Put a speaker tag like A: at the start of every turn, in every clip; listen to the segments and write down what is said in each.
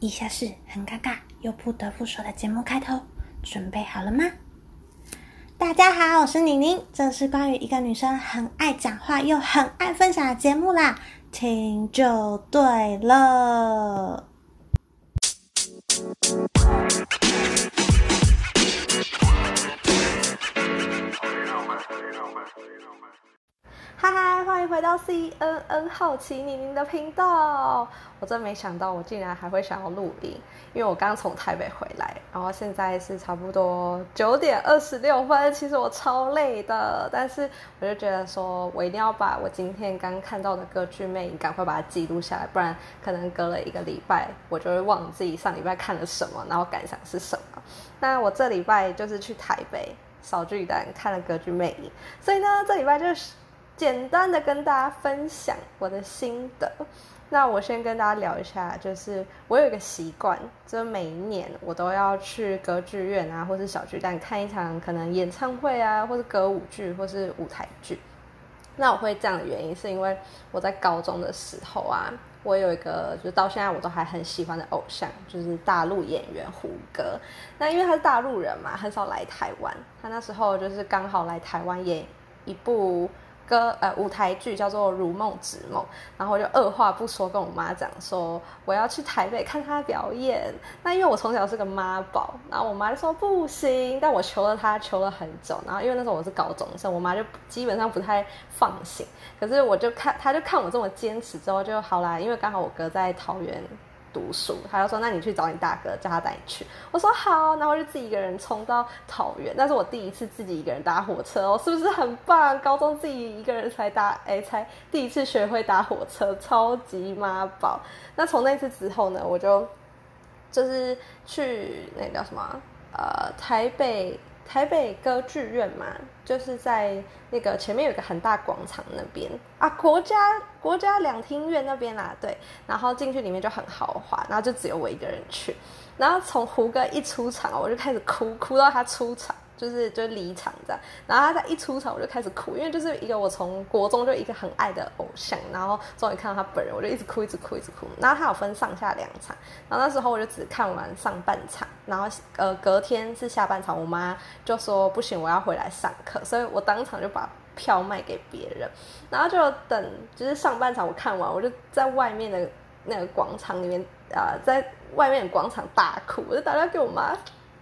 A: 以下是很尴尬又不得不说的节目开头，准备好了吗？大家好，我是宁宁，这是关于一个女生很爱讲话又很爱分享的节目啦，听就对了。嗨嗨，欢迎回到 CNN 好奇宁宁的频道。我真没想到，我竟然还会想要录音，因为我刚从台北回来，然后现在是差不多九点二十六分。其实我超累的，但是我就觉得说我一定要把我今天刚看到的歌剧魅影赶快把它记录下来，不然可能隔了一个礼拜，我就会忘记上礼拜看了什么，然后感想是什么。那我这礼拜就是去台北小巨蛋看了歌剧魅影，所以呢，这礼拜就是。简单的跟大家分享我的心得。那我先跟大家聊一下，就是我有一个习惯，就是每一年我都要去歌剧院啊，或是小巨蛋看一场可能演唱会啊，或是歌舞剧，或是舞台剧。那我会这样的原因，是因为我在高中的时候啊，我有一个就是到现在我都还很喜欢的偶像，就是大陆演员胡歌。那因为他是大陆人嘛，很少来台湾。他那时候就是刚好来台湾演一部。歌呃舞台剧叫做《如梦之梦》，然后我就二话不说跟我妈讲说我要去台北看她表演。那因为我从小是个妈宝，然后我妈就说不行，但我求了她求了很久。然后因为那时候我是高中生，我妈就基本上不太放心。可是我就看她就看我这么坚持之后就好啦，因为刚好我哥在桃园。读书，他就说：“那你去找你大哥，叫他带你去。”我说：“好。”然后我就自己一个人冲到桃园，那是我第一次自己一个人搭火车哦，是不是很棒？高中自己一个人才搭，哎，才第一次学会搭火车，超级妈宝。那从那次之后呢，我就就是去那叫什么，呃，台北。台北歌剧院嘛，就是在那个前面有一个很大广场那边。啊，国家国家两厅院那边啦，对，然后进去里面就很豪华，然后就只有我一个人去，然后从胡歌一出场，我就开始哭，哭到他出场。就是就离场这样，然后他在一出场我就开始哭，因为就是一个我从国中就一个很爱的偶像，然后终于看到他本人，我就一直哭，一直哭，一直哭。然后他有分上下两场，然后那时候我就只看完上半场，然后呃隔天是下半场，我妈就说不行，我要回来上课，所以我当场就把票卖给别人，然后就等就是上半场我看完，我就在外面的那个广场里面啊、在外面的广场大哭，我就打电话给我妈。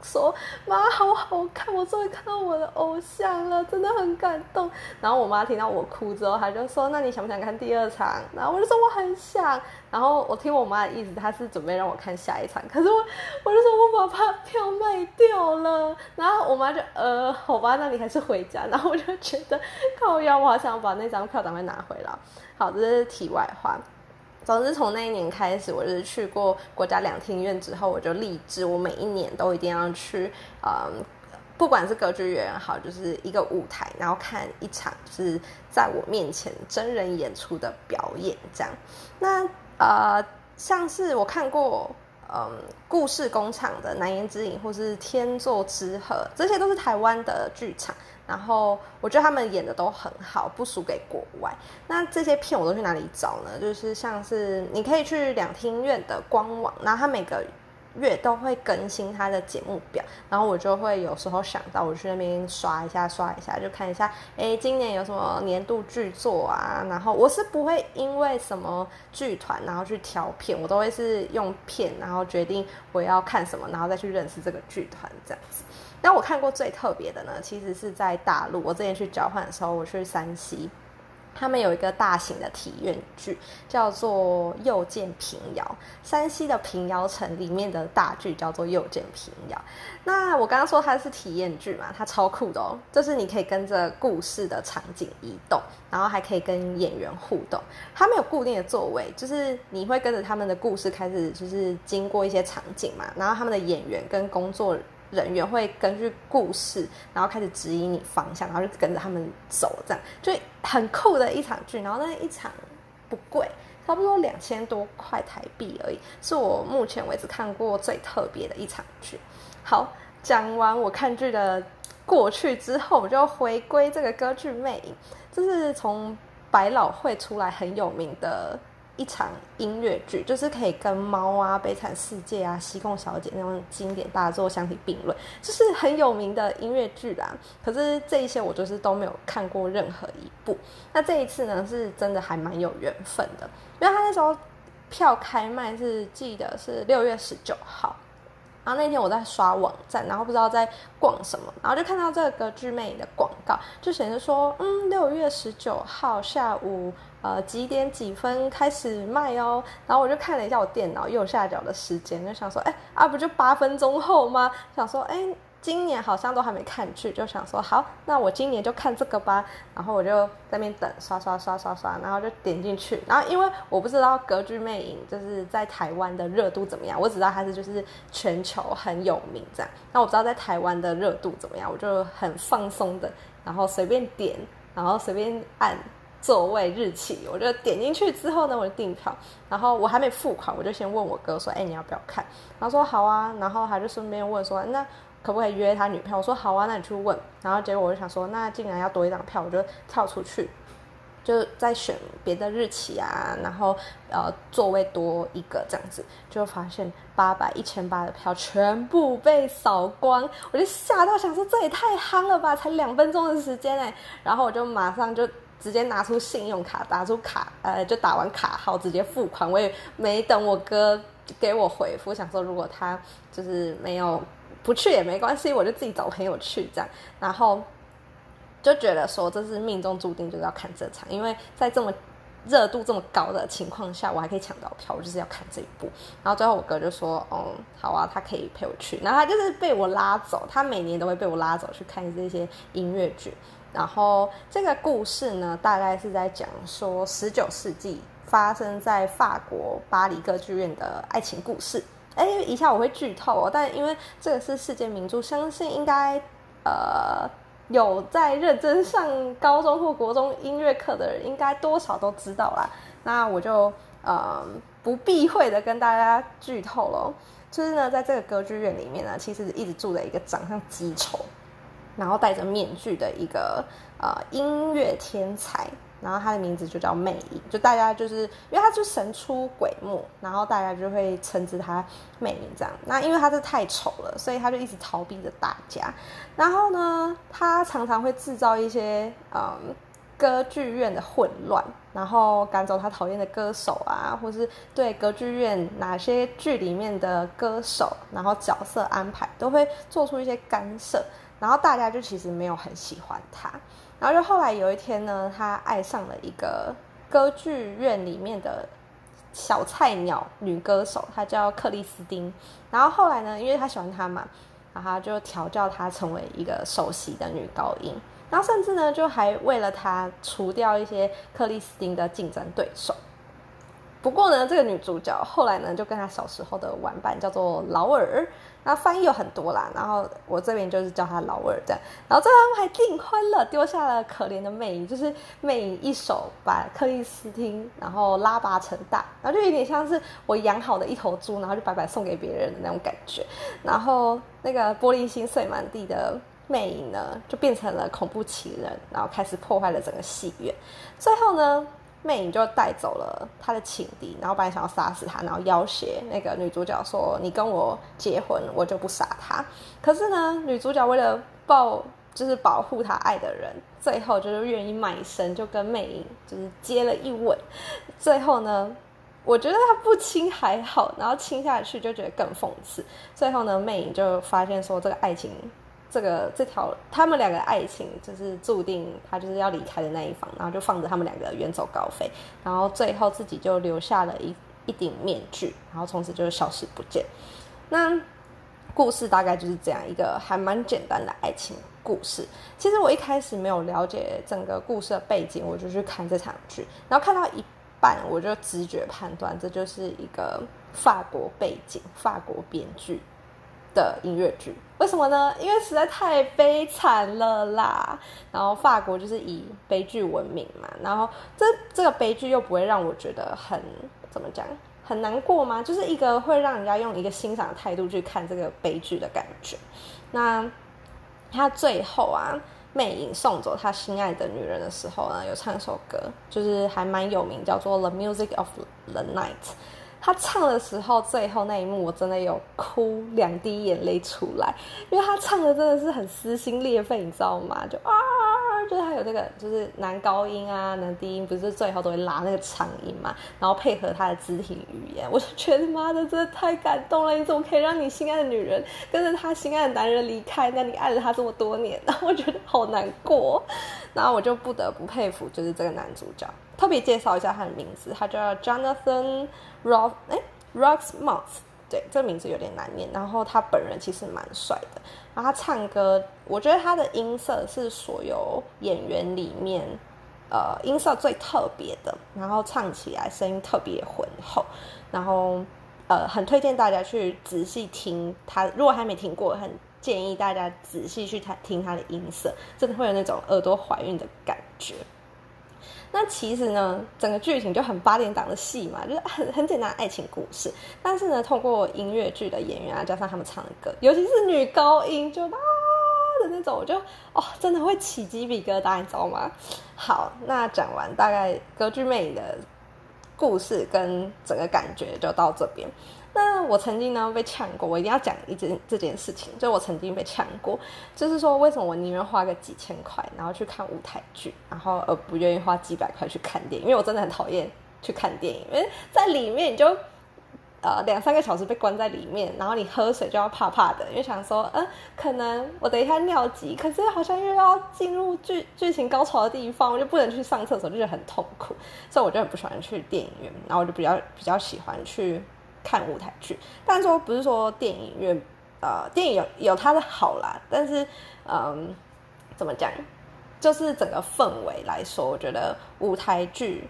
A: 说妈，好好看，我终于看到我的偶像了，真的很感动。然后我妈听到我哭之后，她就说：“那你想不想看第二场？”然后我就说：“我很想。”然后我听我妈的意思，她是准备让我看下一场。可是我，我就说我把票卖掉了。然后我妈就呃，好吧，那你还是回家。然后我就觉得靠腰，我好想把那张票赶快拿回来。好，这是题外话。总之，从那一年开始，我就是去过国家两厅院之后，我就立志，我每一年都一定要去，嗯，不管是歌剧院也好，就是一个舞台，然后看一场就是在我面前真人演出的表演，这样。那呃，上次我看过。嗯，故事工厂的《难言之隐》或是《天作之合》，这些都是台湾的剧场。然后我觉得他们演的都很好，不输给国外。那这些片我都去哪里找呢？就是像是你可以去两厅院的官网，然后他每个。月都会更新他的节目表，然后我就会有时候想到，我去那边刷一下，刷一下，就看一下，哎，今年有什么年度剧作啊？然后我是不会因为什么剧团然后去挑片，我都会是用片，然后决定我要看什么，然后再去认识这个剧团这样子。那我看过最特别的呢，其实是在大陆，我之前去交换的时候，我去山西。他们有一个大型的体验剧，叫做《又见平遥》。山西的平遥城里面的大剧叫做《又见平遥》。那我刚刚说它是体验剧嘛，它超酷的哦！就是你可以跟着故事的场景移动，然后还可以跟演员互动。它没有固定的座位，就是你会跟着他们的故事开始，就是经过一些场景嘛。然后他们的演员跟工作人员会根据故事，然后开始指引你方向，然后就跟着他们走，这样就很酷的一场剧。然后那一场不贵，差不多两千多块台币而已，是我目前为止看过最特别的一场剧。好，讲完我看剧的过去之后，我就回归这个歌剧魅影，这是从百老汇出来很有名的一场音乐剧，就是可以跟猫啊、悲惨世界啊、西贡小姐那种经典大作相提并论，就是很有名的音乐剧啦。可是这一些我就是都没有看过任何一部。那这一次呢，是真的还蛮有缘分的，因为他那时候票开卖是记得是六月十九号。然后那天我在刷网站，然后不知道在逛什么，然后就看到这个歌剧魅影的广告，就显示说，嗯，六月十九号下午，呃，几点几分开始卖哦。然后我就看了一下我电脑右下角的时间，就想说，哎，啊，不就八分钟后吗？想说，哎。今年好像都还没看剧，就想说好，那我今年就看这个吧。然后我就在那边等，刷刷刷刷刷，然后就点进去。然后因为我不知道《歌剧魅影》就是在台湾的热度怎么样，我只知道它是就是全球很有名这样。那我不知道在台湾的热度怎么样，我就很放松的，然后随便点，然后随便按座位日期，我就点进去之后呢，我就订票。然后我还没付款，我就先问我哥说：“哎，你要不要看？”然后说：“好啊。”然后他就顺便问说：“那？”可不可以约他女票？我说好啊，那你去问。然后结果我就想说，那既然要多一张票，我就跳出去，就再选别的日期啊。然后呃，座位多一个这样子，就发现八百、一千八的票全部被扫光，我就吓到想说，这也太夯了吧！才两分钟的时间哎，然后我就马上就直接拿出信用卡，打出卡，呃，就打完卡号直接付款。我也没等我哥给我回复，想说如果他就是没有。不去也没关系，我就自己找朋友去这样，然后就觉得说这是命中注定就是要看这场，因为在这么热度这么高的情况下，我还可以抢到票，我就是要看这一部。然后最后我哥就说：“哦，好啊，他可以陪我去。”然后他就是被我拉走，他每年都会被我拉走去看这些音乐剧。然后这个故事呢，大概是在讲说十九世纪发生在法国巴黎歌剧院的爱情故事。哎，一下我会剧透哦，但因为这个是世界名著，相信应该呃有在认真上高中或国中音乐课的人，应该多少都知道啦。那我就呃不避讳的跟大家剧透喽。就是呢，在这个歌剧院里面呢，其实一直住着一个长相极丑，然后戴着面具的一个呃音乐天才。然后他的名字就叫魅影，就大家就是因为他就神出鬼没，然后大家就会称之他魅影这样。那因为他是太丑了，所以他就一直逃避着大家。然后呢，他常常会制造一些嗯歌剧院的混乱，然后赶走他讨厌的歌手啊，或是对歌剧院哪些剧里面的歌手，然后角色安排都会做出一些干涉。然后大家就其实没有很喜欢他。然后就后来有一天呢，他爱上了一个歌剧院里面的小菜鸟女歌手，她叫克里斯汀。然后后来呢，因为他喜欢她嘛，然后就调教她成为一个首席的女高音。然后甚至呢，就还为了她除掉一些克里斯汀的竞争对手。不过呢，这个女主角后来呢，就跟她小时候的玩伴叫做劳尔。那翻译有很多啦，然后我这边就是叫他劳尔这样，然后最后他们还订婚了，丢下了可怜的魅影，就是魅影一手把克里斯汀然后拉拔成大，然后就有点像是我养好的一头猪，然后就白白送给别人的那种感觉，然后那个玻璃心碎满地的魅影呢，就变成了恐怖情人，然后开始破坏了整个戏院，最后呢。魅影就带走了他的情敌，然后本来想要杀死他，然后要挟那个女主角说：“你跟我结婚，我就不杀他。”可是呢，女主角为了报，就是保护她爱的人，最后就是愿意卖身，就跟魅影就是接了一吻。最后呢，我觉得他不亲还好，然后亲下去就觉得更讽刺。最后呢，魅影就发现说这个爱情。这个这条他们两个爱情就是注定他就是要离开的那一方，然后就放着他们两个远走高飞，然后最后自己就留下了一一顶面具，然后从此就消失不见。那故事大概就是这样一个还蛮简单的爱情故事。其实我一开始没有了解整个故事的背景，我就去看这场剧，然后看到一半我就直觉判断这就是一个法国背景、法国编剧的音乐剧。为什么呢？因为实在太悲惨了啦。然后法国就是以悲剧闻名嘛。然后这这个悲剧又不会让我觉得很怎么讲，很难过吗？就是一个会让人家用一个欣赏的态度去看这个悲剧的感觉。那他最后啊，魅影送走他心爱的女人的时候呢，有唱一首歌，就是还蛮有名，叫做《The Music of the Night》。他唱的时候，最后那一幕我真的有哭两滴眼泪出来，因为他唱的真的是很撕心裂肺，你知道吗？就啊，就是他有那个就是男高音啊，男低音，不是最后都会拉那个长音嘛，然后配合他的肢体语言，我就觉得妈的，真的太感动了！你怎么可以让你心爱的女人跟着他心爱的男人离开？那你爱了他这么多年，然后我觉得好难过，然后我就不得不佩服，就是这个男主角。特别介绍一下他的名字，他叫 Jonathan Ross，哎，Roxmouth，对，这名字有点难念。然后他本人其实蛮帅的，然后他唱歌，我觉得他的音色是所有演员里面，呃，音色最特别的，然后唱起来声音特别浑厚，然后呃，很推荐大家去仔细听他，如果还没听过，很建议大家仔细去听他的音色，真的会有那种耳朵怀孕的感觉。那其实呢，整个剧情就很八点档的戏嘛，就是很很简单爱情故事。但是呢，透过音乐剧的演员啊，加上他们唱的歌，尤其是女高音，就啊的那种，我就哦，真的会起鸡皮疙瘩，你知道吗？好，那讲完大概歌剧魅影的故事跟整个感觉就到这边。那我曾经呢被呛过，我一定要讲一件这件事情，就我曾经被呛过，就是说为什么我宁愿花个几千块，然后去看舞台剧，然后而不愿意花几百块去看电影？因为我真的很讨厌去看电影，因为在里面你就呃两三个小时被关在里面，然后你喝水就要怕怕的，因为想说，嗯、可能我等一下尿急，可是好像又要进入剧剧情高潮的地方，我就不能去上厕所，就觉得很痛苦，所以我就很不喜欢去电影院，然后我就比较比较喜欢去。看舞台剧，但是说不是说电影院，呃，电影有有它的好啦，但是，嗯，怎么讲，就是整个氛围来说，我觉得舞台剧。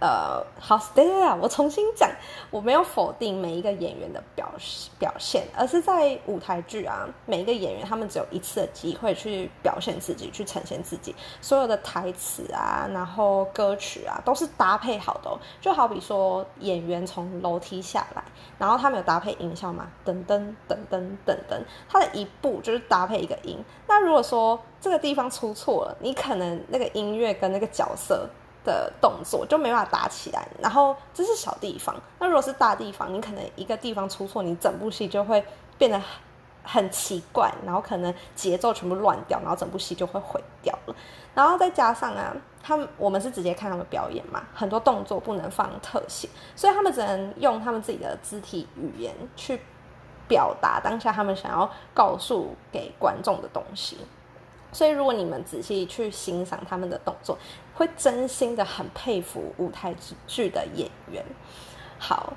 A: 呃，好，等一下，我重新讲，我没有否定每一个演员的表表现，而是在舞台剧啊，每一个演员他们只有一次的机会去表现自己，去呈现自己，所有的台词啊，然后歌曲啊，都是搭配好的哦。就好比说演员从楼梯下来，然后他们有搭配音效嘛，噔噔噔噔噔噔，他的一步就是搭配一个音。那如果说这个地方出错了，你可能那个音乐跟那个角色。的动作就没办法打起来，然后这是小地方。那如果是大地方，你可能一个地方出错，你整部戏就会变得很奇怪，然后可能节奏全部乱掉，然后整部戏就会毁掉了。然后再加上啊，他们我们是直接看他们表演嘛，很多动作不能放特写，所以他们只能用他们自己的肢体语言去表达当下他们想要告诉给观众的东西。所以，如果你们仔细去欣赏他们的动作，会真心的很佩服舞台剧的演员。好，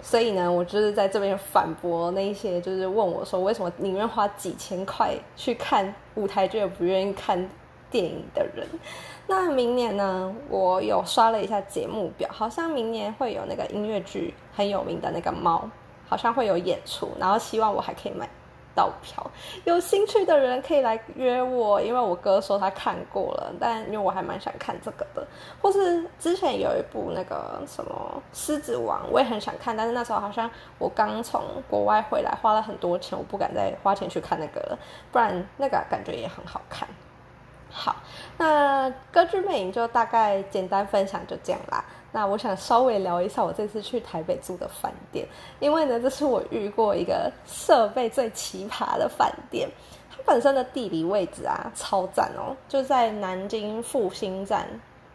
A: 所以呢，我就是在这边反驳那一些就是问我说，为什么宁愿花几千块去看舞台剧，也不愿意看电影的人。那明年呢，我有刷了一下节目表，好像明年会有那个音乐剧很有名的那个猫，好像会有演出，然后希望我还可以买。到票，有兴趣的人可以来约我，因为我哥说他看过了，但因为我还蛮想看这个的，或是之前有一部那个什么《狮子王》，我也很想看，但是那时候好像我刚从国外回来，花了很多钱，我不敢再花钱去看那个了，不然那个感觉也很好看。好，那歌剧魅影就大概简单分享就这样啦。那我想稍微聊一下我这次去台北住的饭店，因为呢，这是我遇过一个设备最奇葩的饭店。它本身的地理位置啊，超赞哦，就在南京复兴站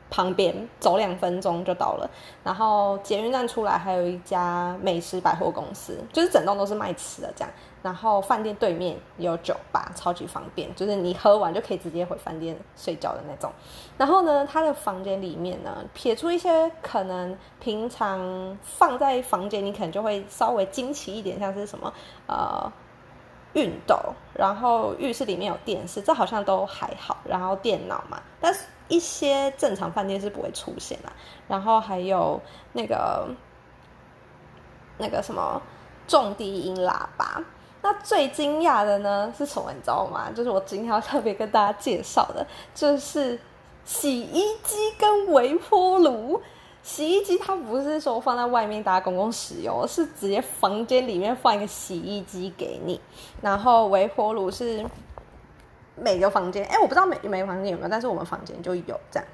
A: 旁边，走两分钟就到了。然后捷运站出来还有一家美食百货公司，就是整栋都是卖吃的这样。然后饭店对面有酒吧，超级方便，就是你喝完就可以直接回饭店睡觉的那种。然后呢，他的房间里面呢，撇出一些可能平常放在房间，你可能就会稍微惊奇一点，像是什么呃熨斗，然后浴室里面有电视，这好像都还好。然后电脑嘛，但是一些正常饭店是不会出现啦。然后还有那个那个什么重低音喇叭。那最惊讶的呢是什么？你知道吗？就是我今天要特别跟大家介绍的，就是洗衣机跟微波炉。洗衣机它不是说放在外面大家公共使用，是直接房间里面放一个洗衣机给你。然后微波炉是每个房间，哎，我不知道每每个房间有没有，但是我们房间就有这样。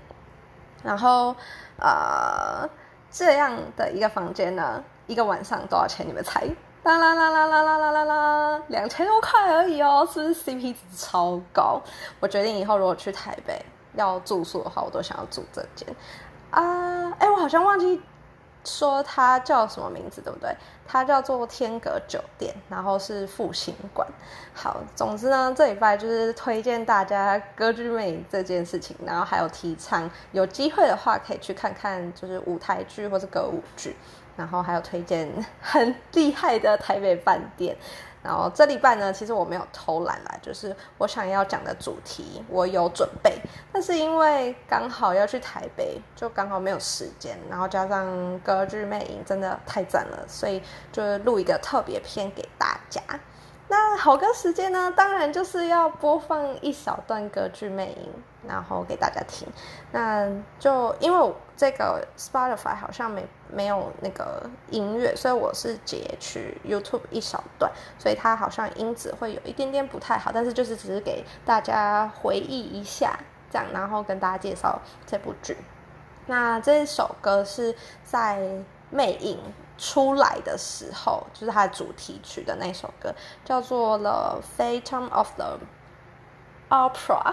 A: 然后呃，这样的一个房间呢，一个晚上多少钱？你们猜？啦啦啦啦啦啦啦啦啦，两千多块而已哦，是不是 CP 值超高？我决定以后如果去台北要住宿的话，我都想要住这间啊！哎，我好像忘记。说它叫什么名字，对不对？它叫做天阁酒店，然后是复兴馆。好，总之呢，这礼拜就是推荐大家歌剧魅影这件事情，然后还有提倡有机会的话可以去看看，就是舞台剧或是歌舞剧，然后还有推荐 很厉害的台北饭店。然后这礼拜呢，其实我没有偷懒啦，就是我想要讲的主题我有准备，但是因为刚好要去台北，就刚好没有时间，然后加上歌剧魅影真的太赞了，所以就录一个特别篇给大家。那好歌时间呢，当然就是要播放一小段歌剧魅影，然后给大家听。那就因为这个 Spotify 好像没没有那个音乐，所以我是截取 YouTube 一小段，所以它好像音质会有一点点不太好，但是就是只是给大家回忆一下这样，然后跟大家介绍这部剧。那这首歌是在魅影出来的时候，就是它的主题曲的那首歌，叫做《The Phantom of the Opera》。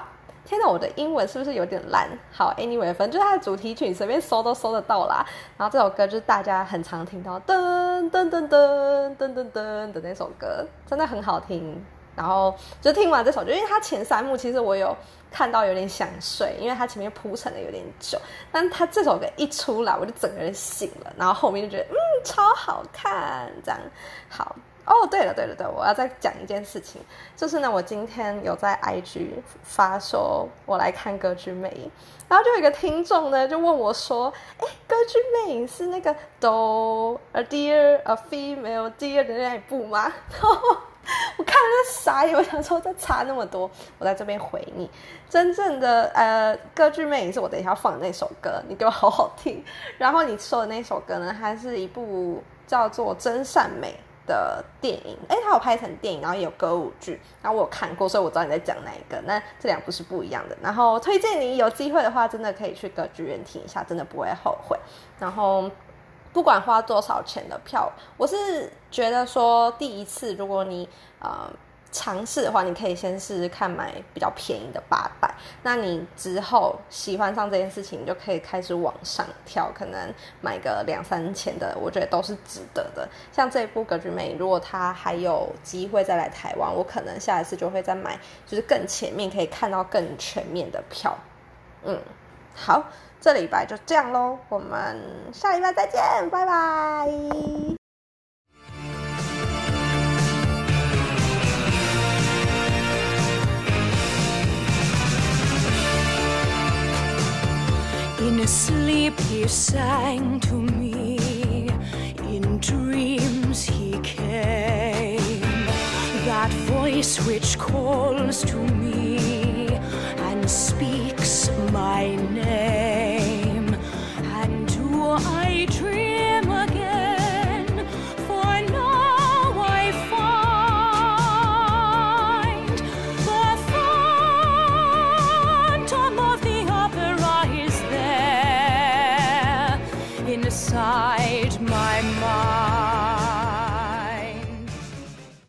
A: 天哪，我的英文是不是有点烂？好，Anyway，反正就是它的主题曲，你随便搜都搜得到啦。然后这首歌就是大家很常听到噔噔噔噔噔噔噔的那首歌，真的很好听。然后就听完这首，就因为它前三幕其实我有看到有点想睡，因为它前面铺陈的有点久，但它这首歌一出来，我就整个人醒了，然后后面就觉得嗯超好看，这样好哦。对了对了对，我要再讲一件事情，就是呢，我今天有在 IG 发说我来看歌剧魅影，然后就有一个听众呢就问我说，哎，歌剧魅影是那个 Do a dear a female dear 的那一部吗？我看了傻眼，我想说这差那么多，我在这边回你。真正的呃，歌剧魅影是我等一下放的那首歌，你给我好好听。然后你说的那首歌呢，它是一部叫做《真善美》的电影，哎，它有拍成电影，然后也有歌舞剧，然后我有看过，所以我知道你在讲哪一个。那这两部是不一样的。然后推荐你有机会的话，真的可以去歌剧院听一下，真的不会后悔。然后。不管花多少钱的票，我是觉得说，第一次如果你呃尝试的话，你可以先试试看买比较便宜的八百。那你之后喜欢上这件事情，你就可以开始往上跳，可能买个两三千的，我觉得都是值得的。像这一部歌剧魅影，如果他还有机会再来台湾，我可能下一次就会再买，就是更前面可以看到更全面的票。嗯，好。这礼拜就这样喽，我们下礼拜再见，拜拜。In sleep he sang to me, in dreams he came, that voice which calls to me and speaks my name.